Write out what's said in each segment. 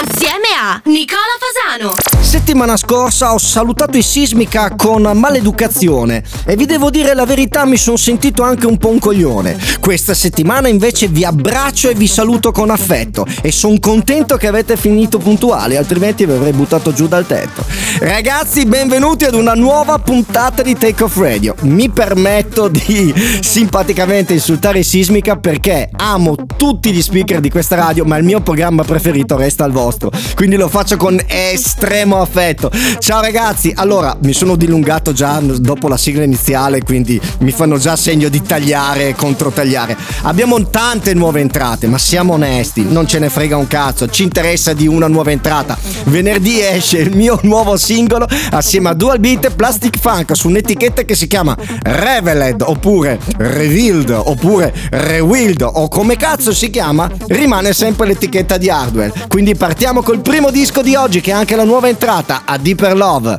Assieme a Nicola Fasano. Settimana scorsa ho salutato i Sismica con maleducazione e vi devo dire la verità mi sono sentito anche un po' un coglione. Questa settimana invece vi abbraccio e vi saluto con affetto e sono contento che avete finito puntuali, altrimenti vi avrei buttato giù dal tetto. Ragazzi, benvenuti ad una nuova puntata di Take Off Radio. Mi permetto di simpaticamente insultare i Sismica perché amo tutti gli speaker di questa radio, ma il mio programma preferito resta il vostro. Quindi lo faccio con estremo affetto. Ciao ragazzi, allora mi sono dilungato già dopo la sigla iniziale, quindi mi fanno già segno di tagliare e controtagliare. Abbiamo tante nuove entrate, ma siamo onesti, non ce ne frega un cazzo, ci interessa di una nuova entrata. Venerdì esce il mio nuovo singolo assieme a Dual Beat e Plastic Funk su un'etichetta che si chiama Reveled oppure Revealed oppure Rewild o come cazzo si chiama, rimane sempre l'etichetta di Hardware. Quindi partiamo col primo disco di oggi che è anche la nuova entrata a Deeper Love.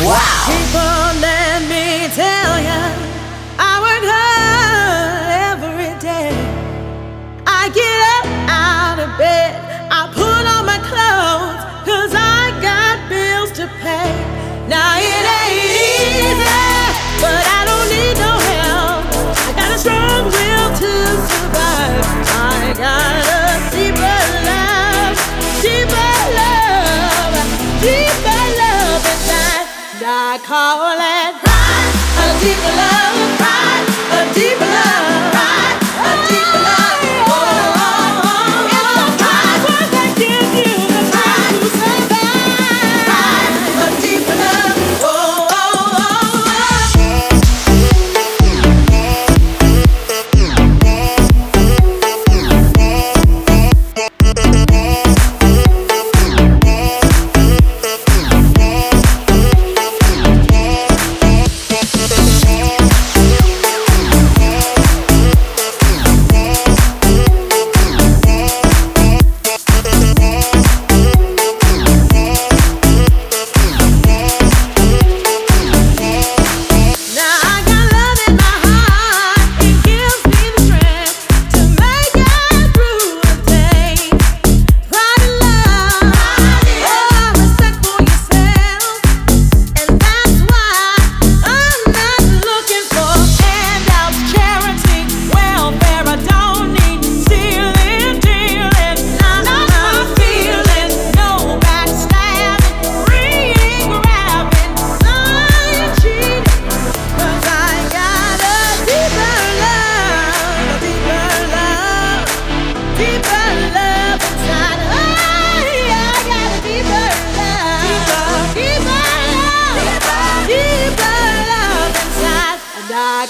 Wow! Call it a deeper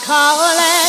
Fasano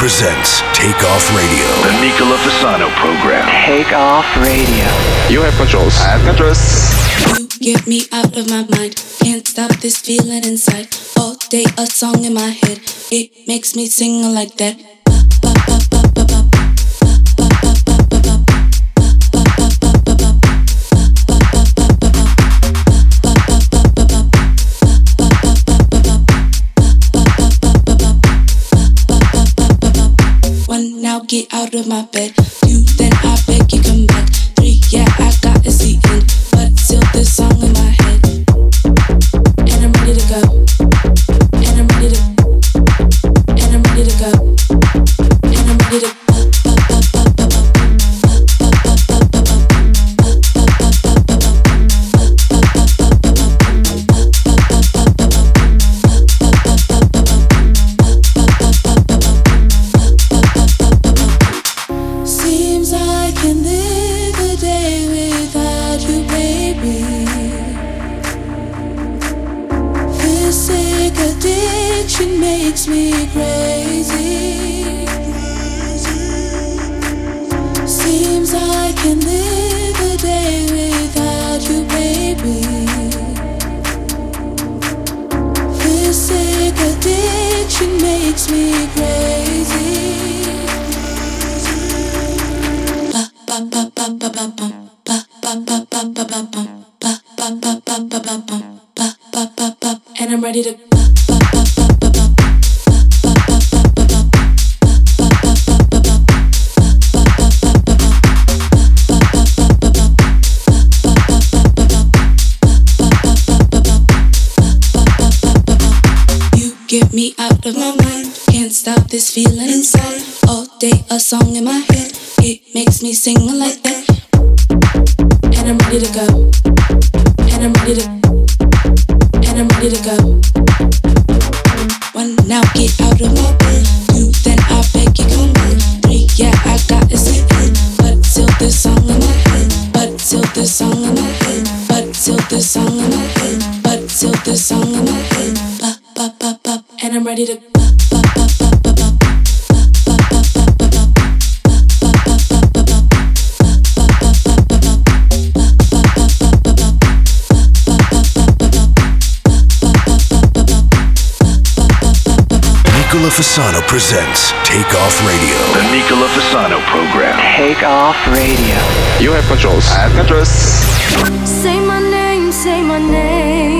presents Take Off Radio. The Nicola Fasano program. Take Off Radio. You have controls. I have controls. You get me out of my mind. Can't stop this feeling inside. All day a song in my head. It makes me sing like that. Get out of my bed. Two, then I beg you come back. Three, yeah, I got to see end. But still, this song in my ready to. Nicola Fasano presents Take Off Radio. The Nicola Fasano program. Take off radio. You have controls. I have controls. Say my name, say my name.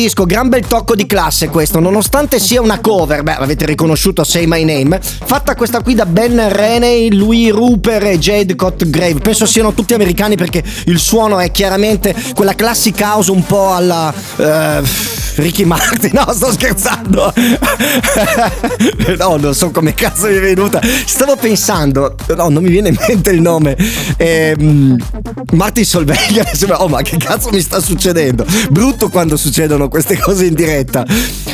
disco, gran bel tocco di classe questo, nonostante sia una cover, beh avete riconosciuto Say My Name, fatta questa qui da Ben Reney, Louis Rupert e Jade Cotgrave, penso siano tutti americani perché il suono è chiaramente quella classic house un po' alla... eh, Ricky Martin, no sto scherzando, no non so come cazzo mi è venuta, stavo pensando, no non mi viene in mente il nome, Ehm, Martin Solveig, oh ma che cazzo mi sta succedendo, brutto quando succedono queste cose in diretta.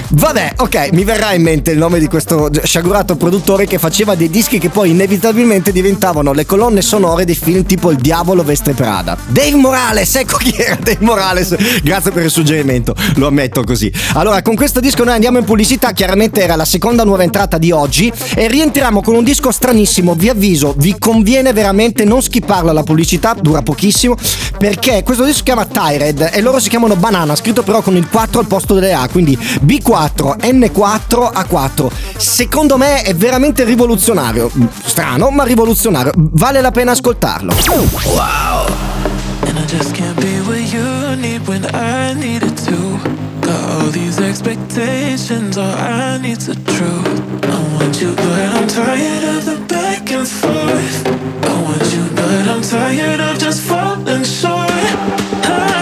Vabbè, ok, mi verrà in mente il nome di questo sciagurato produttore che faceva dei dischi che poi inevitabilmente diventavano le colonne sonore dei film tipo Il Diavolo Vestre Prada. Dave Morales, ecco chi era Dave Morales. Grazie per il suggerimento, lo ammetto così. Allora, con questo disco noi andiamo in pubblicità, chiaramente era la seconda nuova entrata di oggi e rientriamo con un disco stranissimo, vi avviso, vi conviene veramente non skipparla la pubblicità, dura pochissimo, perché questo disco si chiama Tyred e loro si chiamano Banana, scritto però con il 4 al posto delle A, quindi B4, N4, A4. Secondo me è veramente rivoluzionario, strano ma rivoluzionario, vale la pena ascoltarlo. And I just can't be what you need when I need it to. Got all these expectations, all I need's the truth. I want you, but I'm tired of the back and forth. I want you, but I'm tired of just falling short. Ah,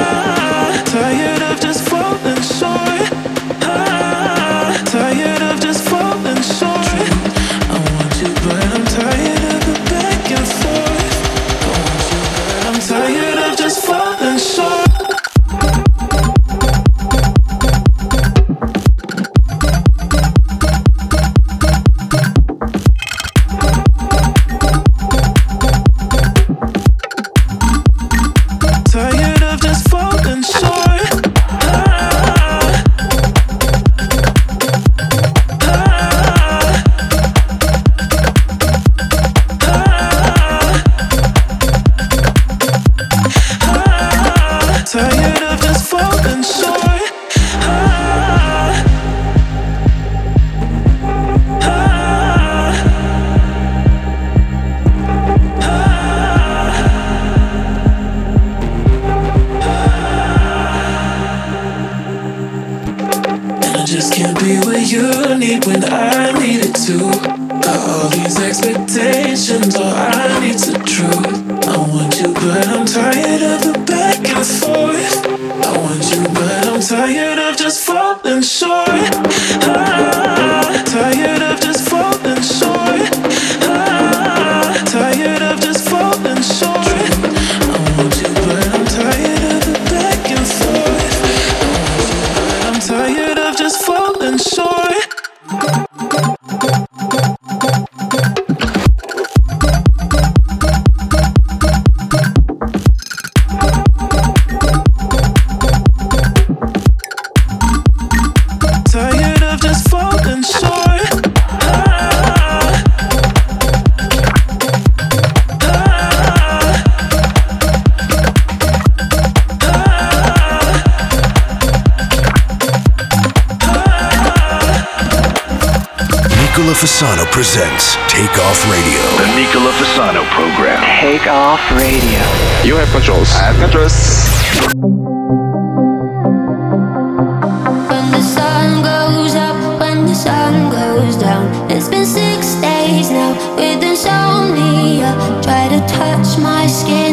of the back and forth. I want you, but I'm tired Fasano presents Take Off Radio. The Nicola Fasano program. Take off radio. You have controls. I have controls. When the sun goes up, when the sun goes down. It's been six days now with insomnia. Uh, try to touch my skin,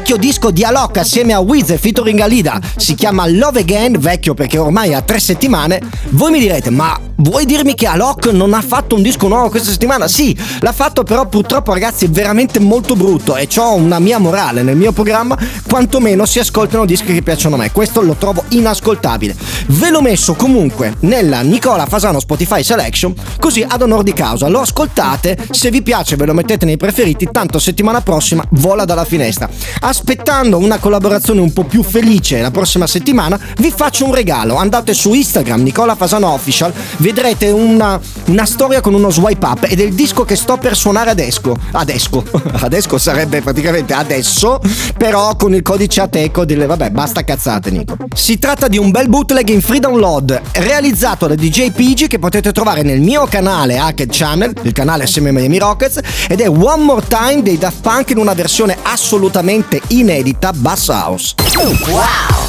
vecchio disco di Alok assieme a Wiz e featuring Alida. Si chiama Love Again, vecchio perché ormai ha tre settimane. Voi mi direte, ma vuoi dirmi che Alok non ha fatto un disco nuovo questa settimana? Sì, l'ha fatto però purtroppo ragazzi è veramente molto brutto e ho una mia morale nel mio programma, quantomeno si ascoltano dischi che piacciono a me. Questo lo trovo inascoltabile. Ve l'ho messo comunque nella Nicola Fasano Spotify Selection, così ad onor di causa lo ascoltate, se vi piace ve lo mettete nei preferiti, tanto settimana prossima vola dalla finestra. Aspettando una collaborazione un po' più felice la prossima settimana, vi faccio un regalo. Andate su Instagram Nicola Fasano Official, vedrete una, una storia con uno swipe up ed è il disco che sto per suonare adesso. Adesso, adesso sarebbe praticamente adesso, però con il codice Ateco delle vabbè, basta cazzate Nico. Si tratta di un bel bootleg in free download realizzato da DJ PG che potete trovare nel mio canale Hacked Channel, il canale assieme ai Miami Rockets, ed è One More Time dei Daft Punk in una versione assolutamente inedita Bass House. una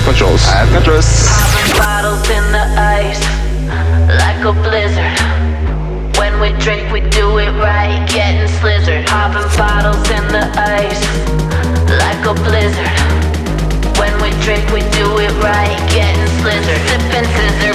have controls. I have controls. Bottles in the ice, like a blizzard. When we drink, we do it right, getting slizzard. Popping bottles in the ice, like a blizzard. When we drink, we do it right, getting slizzard. Sipping scissor,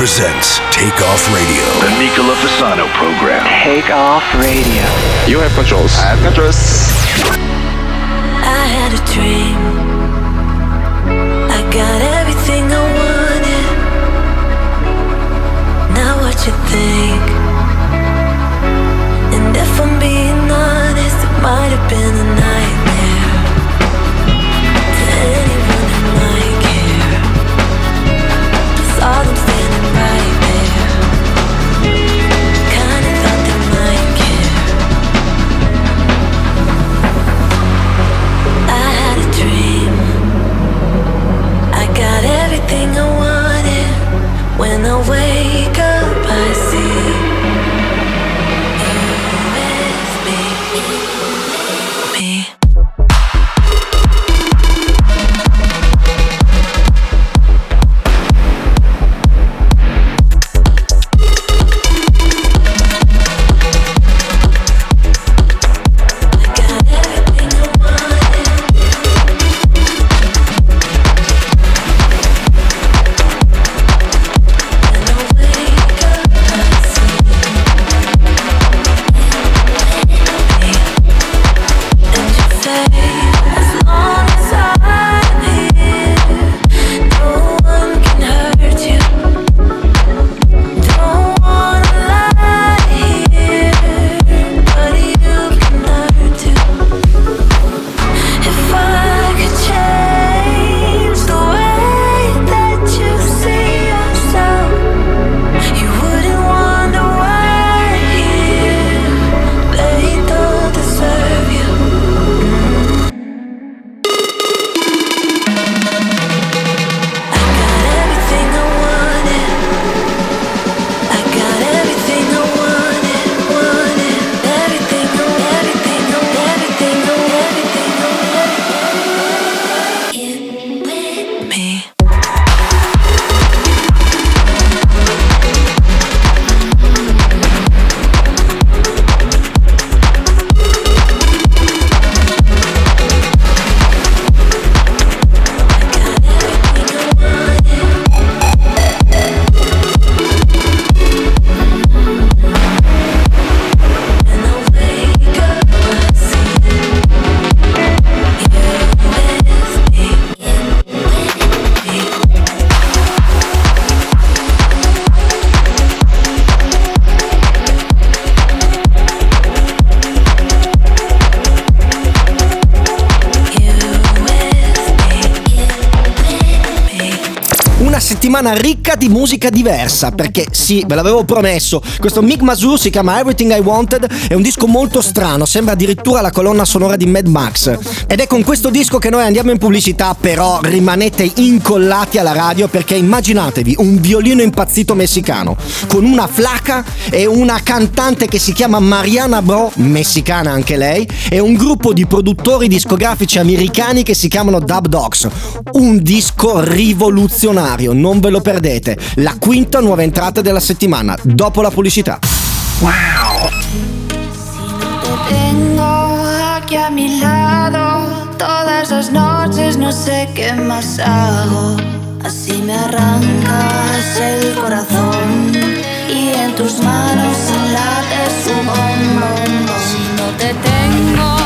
presents Takeoff Radio. The Nicola Fasano program. Takeoff Radio. You have controls. I have controls. I had a dream. Settimana ricca di musica diversa, perché sì, ve l'avevo promesso, questo Mick Mazur si chiama Everything I Wanted, è un disco molto strano, sembra addirittura la colonna sonora di Mad Max. Ed è con questo disco che noi andiamo in pubblicità, però rimanete incollati alla radio perché immaginatevi un violino impazzito messicano, con una flaca e una cantante che si chiama Mariana Bro, messicana anche lei, e un gruppo di produttori discografici americani che si chiamano Dub Dogs. Un disco rivoluzionario, non ve lo perdete. La quinta nuova entrata della settimana, dopo la pubblicità. A mi lado todas las noches, no sé qué más hago. Así me arrancas el corazón y en tus manos late su bombo. Si no te tengo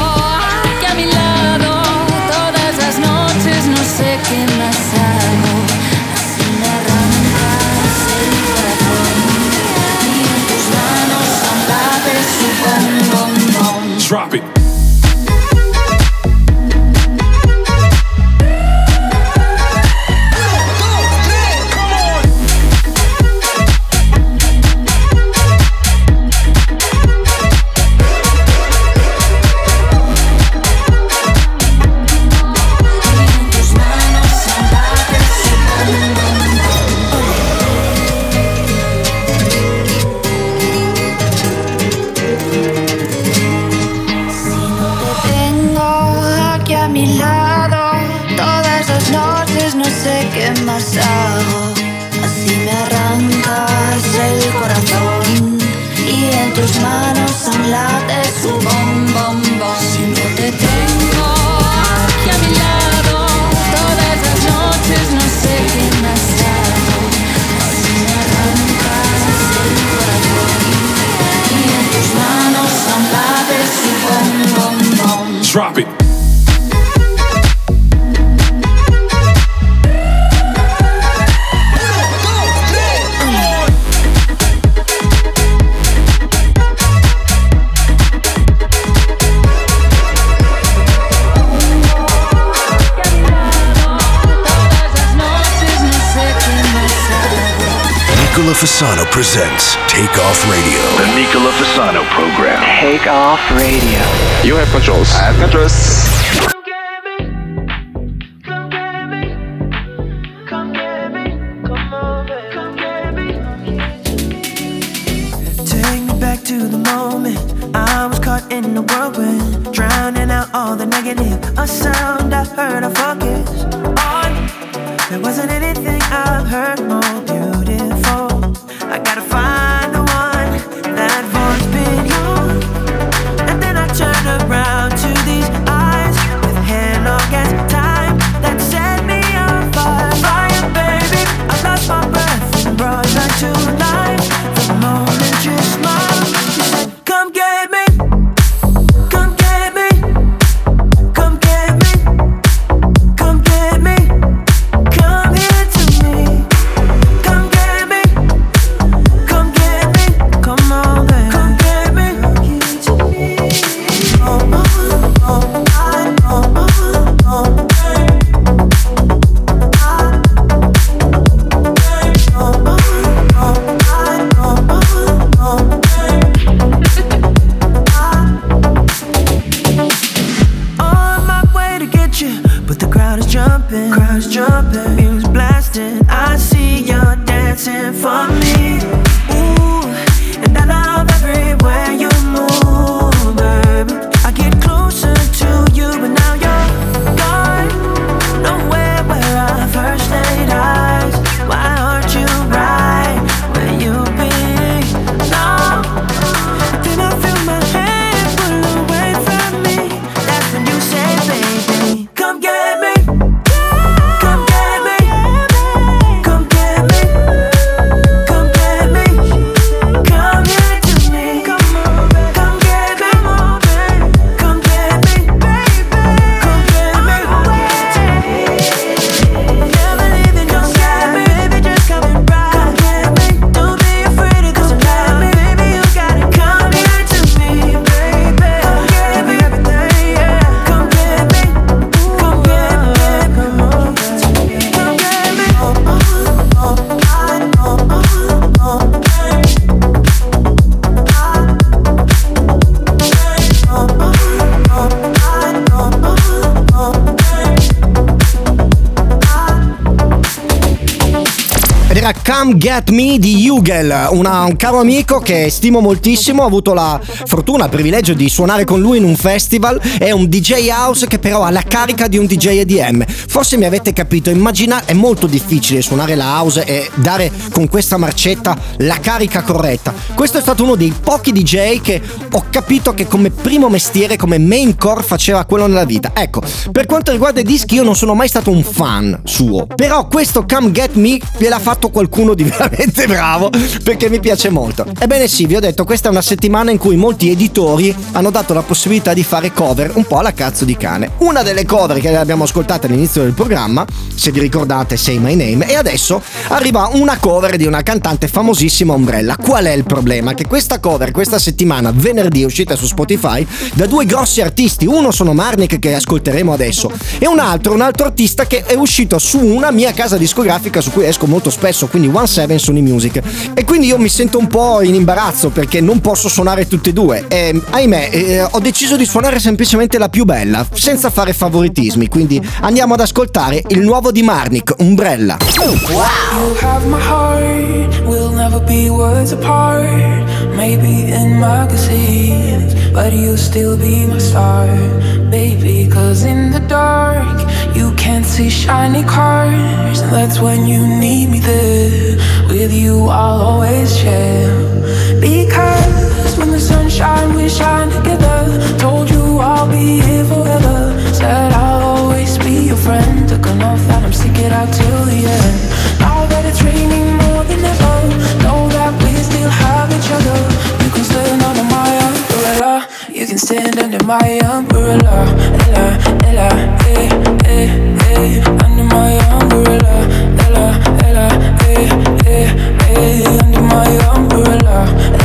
Nicola Fasano presents Take Off Radio. The Nicola Fasano program. Take off radio. You have controls. I have controls. Take me back to the moment I was caught in the whirlwind, drowning out all the negative. A sound I heard, I focused on. There wasn't anything I've heard Get Me di Hugel, un caro amico che stimo moltissimo, ho avuto la fortuna, il privilegio di suonare con lui in un festival, è un DJ house che però ha la carica di un DJ EDM. Forse mi avete capito, immaginate, è molto difficile suonare la house e dare con questa marcetta la carica corretta. Questo è stato uno dei pochi DJ che ho capito che come primo mestiere, come main core faceva quello nella vita. Ecco, per quanto riguarda i dischi io non sono mai stato un fan suo, però questo Come Get Me gliel'ha fatto qualcuno di veramente bravo perché mi piace molto. Ebbene sì, vi ho detto, questa è una settimana in cui molti editori hanno dato la possibilità di fare cover un po' alla cazzo di cane. Una delle cover che abbiamo ascoltato all'inizio del programma, se vi ricordate, Say My Name, e adesso arriva una cover di una cantante famosissima Umbrella. Qual è il problema? Che questa cover questa settimana, venerdì, è uscita su Spotify da due grossi artisti. Uno sono Marnik che ascolteremo adesso e un altro, un altro artista che è uscito su una mia casa discografica su cui esco molto spesso, quindi One Seven Sony Music. E quindi io mi sento un po' in imbarazzo perché non posso suonare tutte e due. E ahimè, eh, ho deciso di suonare semplicemente la più bella, senza fare favoritismi. Quindi andiamo ad ascoltare il nuovo di Marnik, Umbrella. You can't see shiny cars, that's when you need me there. With you, I'll always share. Because when the sun shines, we shine together. Told you I'll be here forever. Said I'll always be your friend. Took an oath that I'm stick it out till the end. Now that it's raining more than ever, know that we still have each other. You can stand under my umbrella. Can stand under my umbrella. Ella, Ella, eh, eh, eh. Under my umbrella. Ella, Ella, eh, eh, eh. Under my umbrella.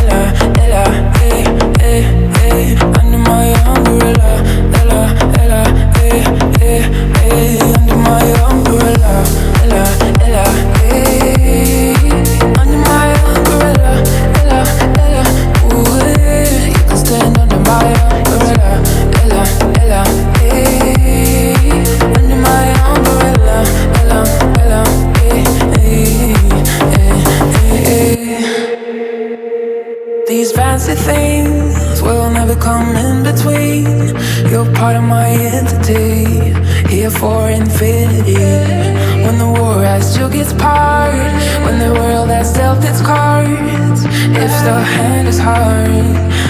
our hand is hard.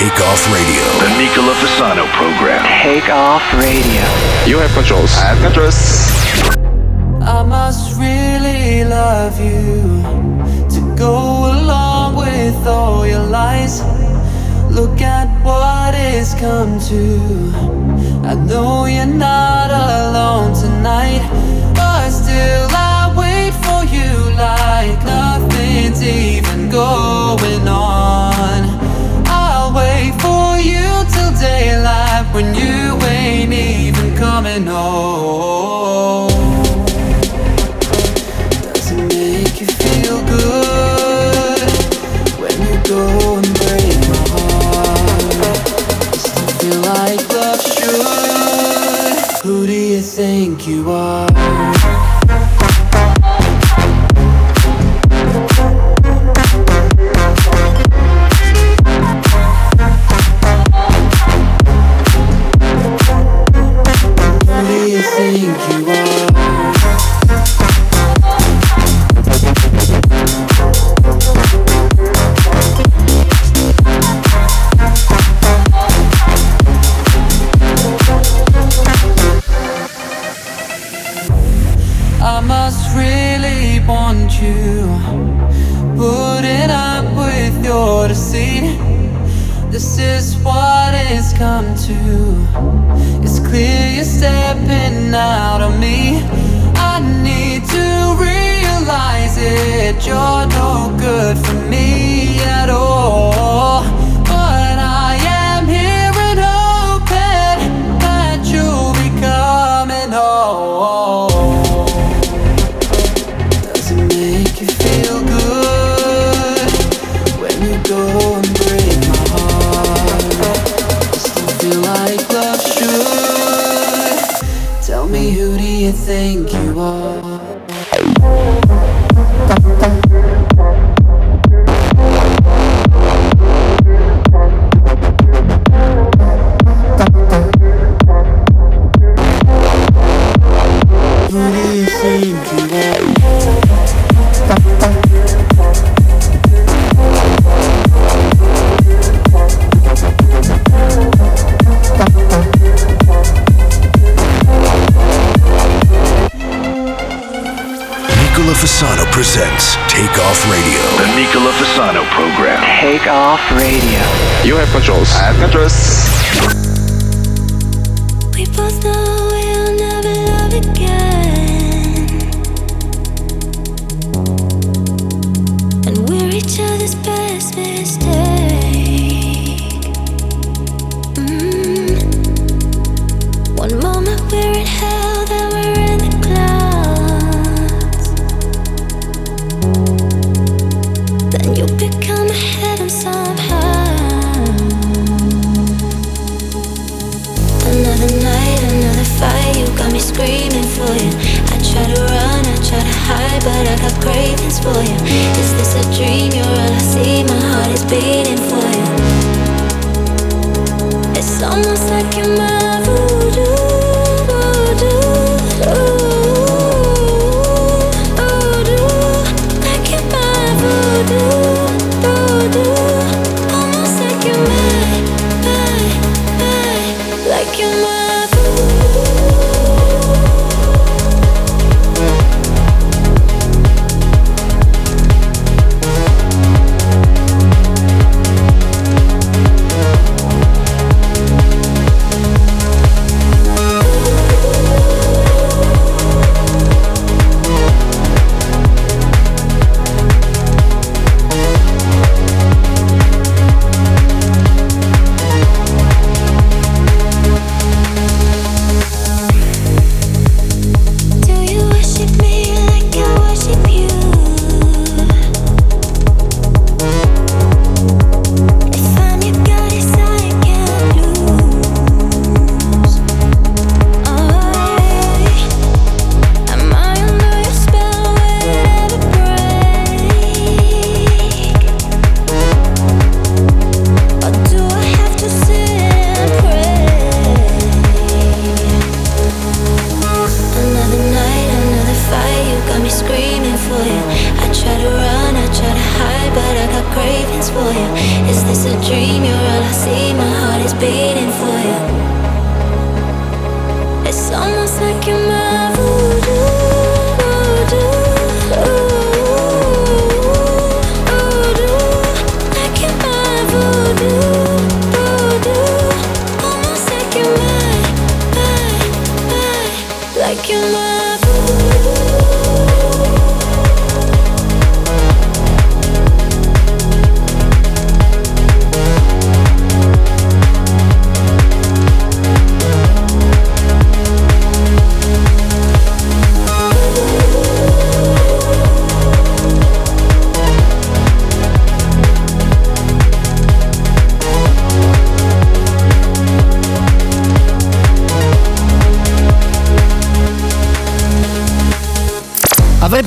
Presents Take Off Radio. The Nicola Fasano program. Take off radio. You have controls. I have controls. I must really love you to go along with all your lies. Look at what it's come to. I know you're not alone tonight, but still I wait for you like nothing's even going on. Off Radio. The Nicola Fasano program. Take off radio. You have controls. I have controls. We both know we'll never love again. And we're each other's best mistake. Screaming for you. I try to run, I try to hide, but I got cravings for you. Is this a dream? You're all I see, my heart is beating for you. It's almost like you're my voodoo, voodoo, ooh, voodoo,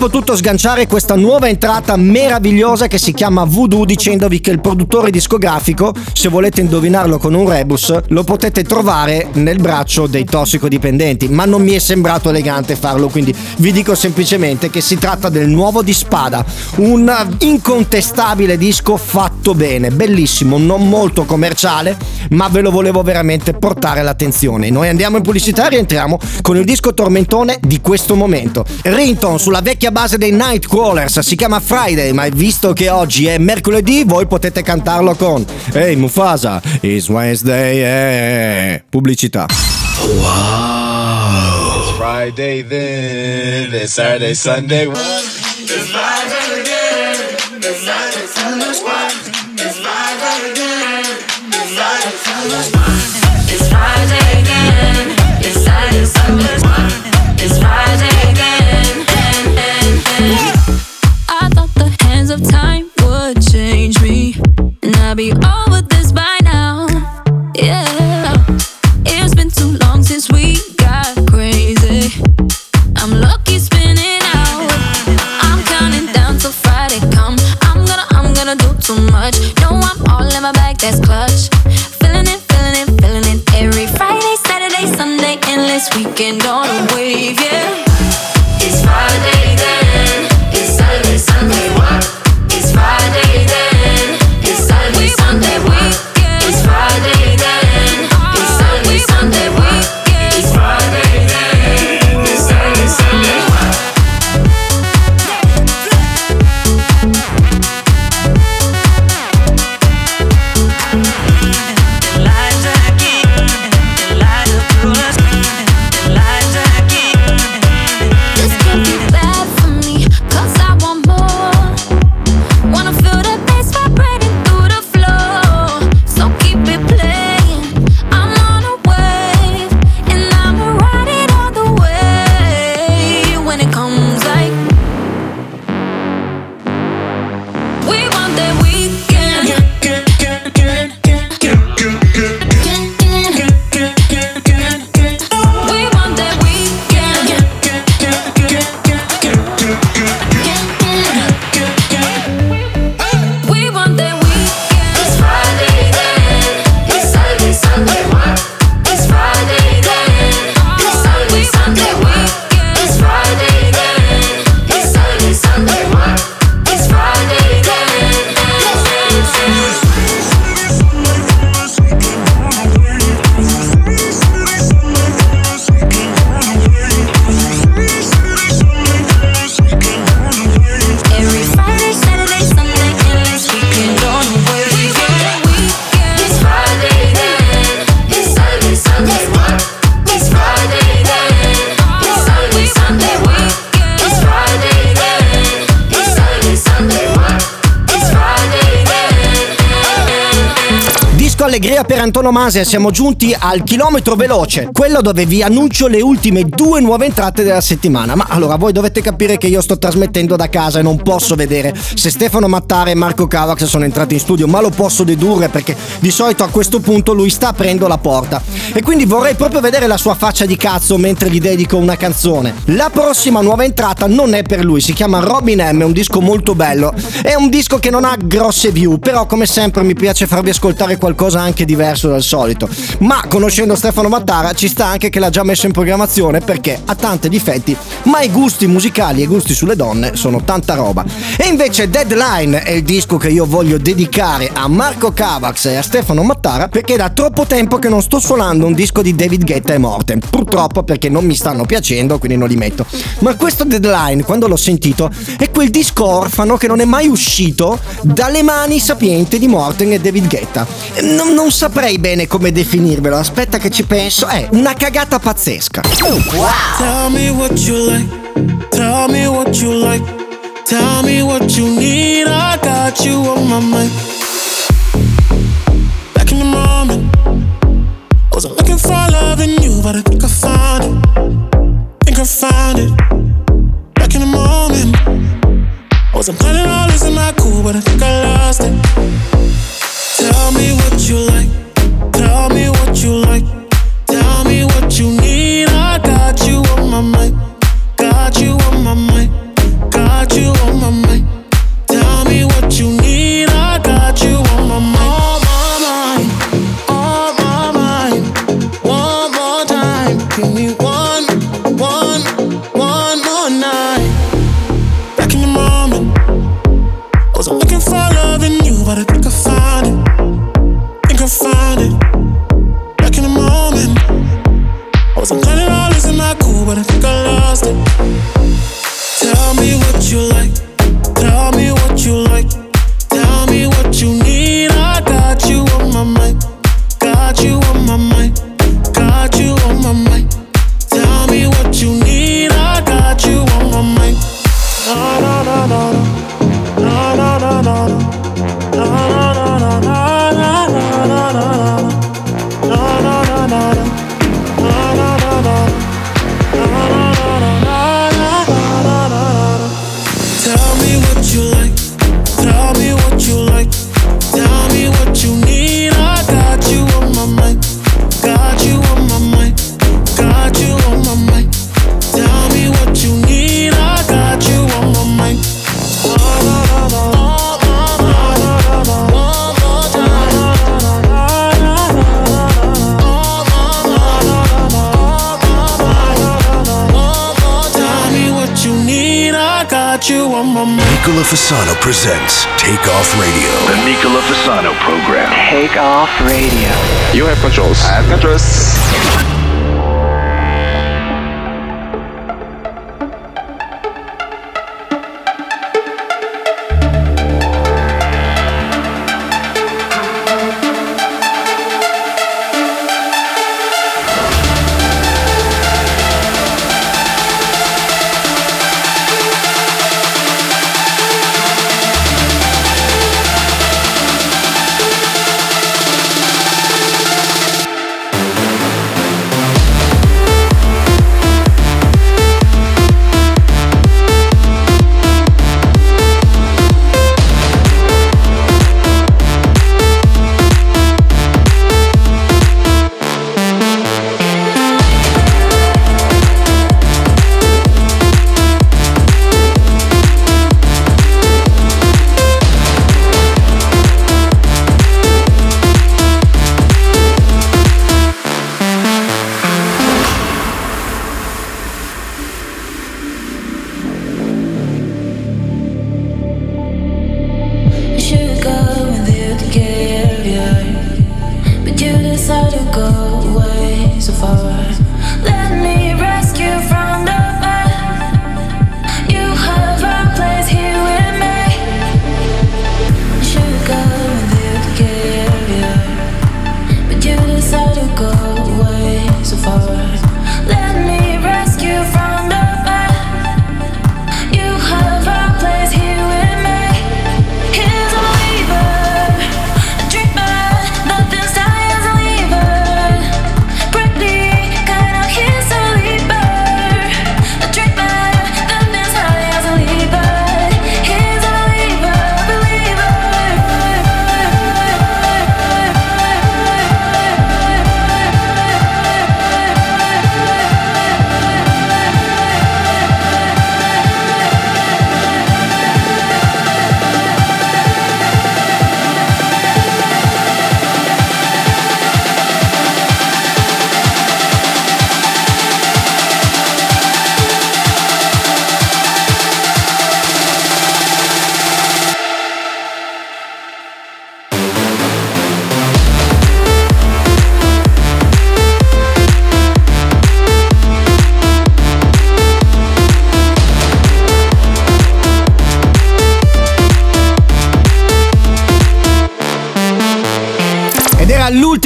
potuto sganciare questa nuova entrata meravigliosa che si chiama Voodoo dicendovi che il produttore discografico, se volete indovinarlo con un rebus, lo potete trovare nel braccio dei tossicodipendenti, ma non mi è sembrato elegante farlo, quindi vi dico semplicemente che si tratta del nuovo di Spada, un incontestabile disco fatto bene, bellissimo, non molto commerciale, ma ve lo volevo veramente portare all'attenzione. Noi andiamo in pubblicità e rientriamo con il disco tormentone di questo momento. Rington sulla vecchia base dei Nightcrawlers, si chiama Friday, ma visto che oggi è mercoledì, voi potete cantarlo con Ehi Mufasa, it's Wednesday, eh. pubblicità. It's Friday then, it's Saturday, Sunday. It's Friday again, it's Saturday, Allegria per antonomasia, siamo giunti al chilometro veloce, quello dove vi annuncio le ultime due nuove entrate della settimana. Ma allora voi dovete capire che io sto trasmettendo da casa e non posso vedere se Stefano Mattare e Marco Cavax sono entrati in studio, ma lo posso dedurre perché di solito a questo punto lui sta aprendo la porta. E quindi vorrei proprio vedere la sua faccia di cazzo mentre gli dedico una canzone. La prossima nuova entrata non è per lui, si chiama Robin M, è un disco molto bello. È un disco che non ha grosse view, però come sempre mi piace farvi ascoltare qualcosa anche diverso dal solito. Ma conoscendo Stefano Mattara ci sta anche che l'ha già messo in programmazione perché ha tanti difetti, ma i gusti musicali e i gusti sulle donne sono tanta roba. E invece Deadline è il disco che io voglio dedicare a Marco Cavax e a Stefano Mattara perché da troppo tempo che non sto suonando un disco di David Guetta e Morten. Purtroppo perché non mi stanno piacendo, quindi non li metto. Ma questo Deadline, quando l'ho sentito, è quel disco orfano che non è mai uscito dalle mani sapienti di Morten e David Guetta. Non, non saprei bene come definirvelo, aspetta che ci penso. È una cagata pazzesca. Tell me what you like. Tell me what you like. Tell me what you need. I got you on my mind. Back in the moment, wasn't looking for love in you, but I think I found it. Think I found it. Back in the moment, I wasn't planning on losing my cool, but I think I lost it. Tell me what you like.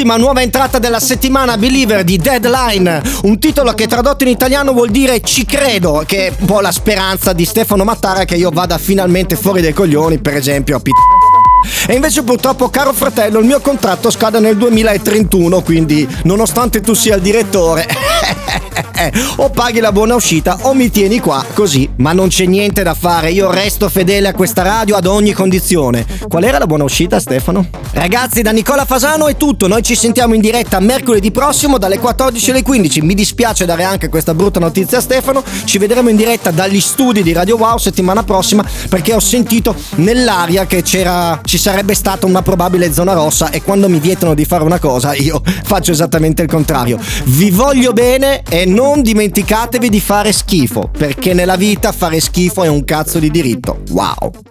L'ultima nuova entrata della settimana Believer di Deadline, un titolo che tradotto in italiano vuol dire ci credo, che è un po' la speranza di Stefano Mattara che io vada finalmente fuori dai coglioni, per esempio a Pit. E invece purtroppo, caro fratello, il mio contratto scade nel 2031, quindi nonostante tu sia il direttore, o paghi la buona uscita o mi tieni qua così. Ma non c'è niente da fare, io resto fedele a questa radio ad ogni condizione. Qual era la buona uscita, Stefano? Ragazzi, da Nicola Fasano è tutto. Noi ci sentiamo in diretta mercoledì prossimo dalle 14 alle 15. Mi dispiace dare anche questa brutta notizia a Stefano. Ci vedremo in diretta dagli studi di Radio Wow settimana prossima perché ho sentito nell'aria che c'era ci sarebbe stata una probabile zona rossa e quando mi vietano di fare una cosa io faccio esattamente il contrario. Vi voglio bene e non dimenticatevi di fare schifo, perché nella vita fare schifo è un cazzo di diritto. Wow.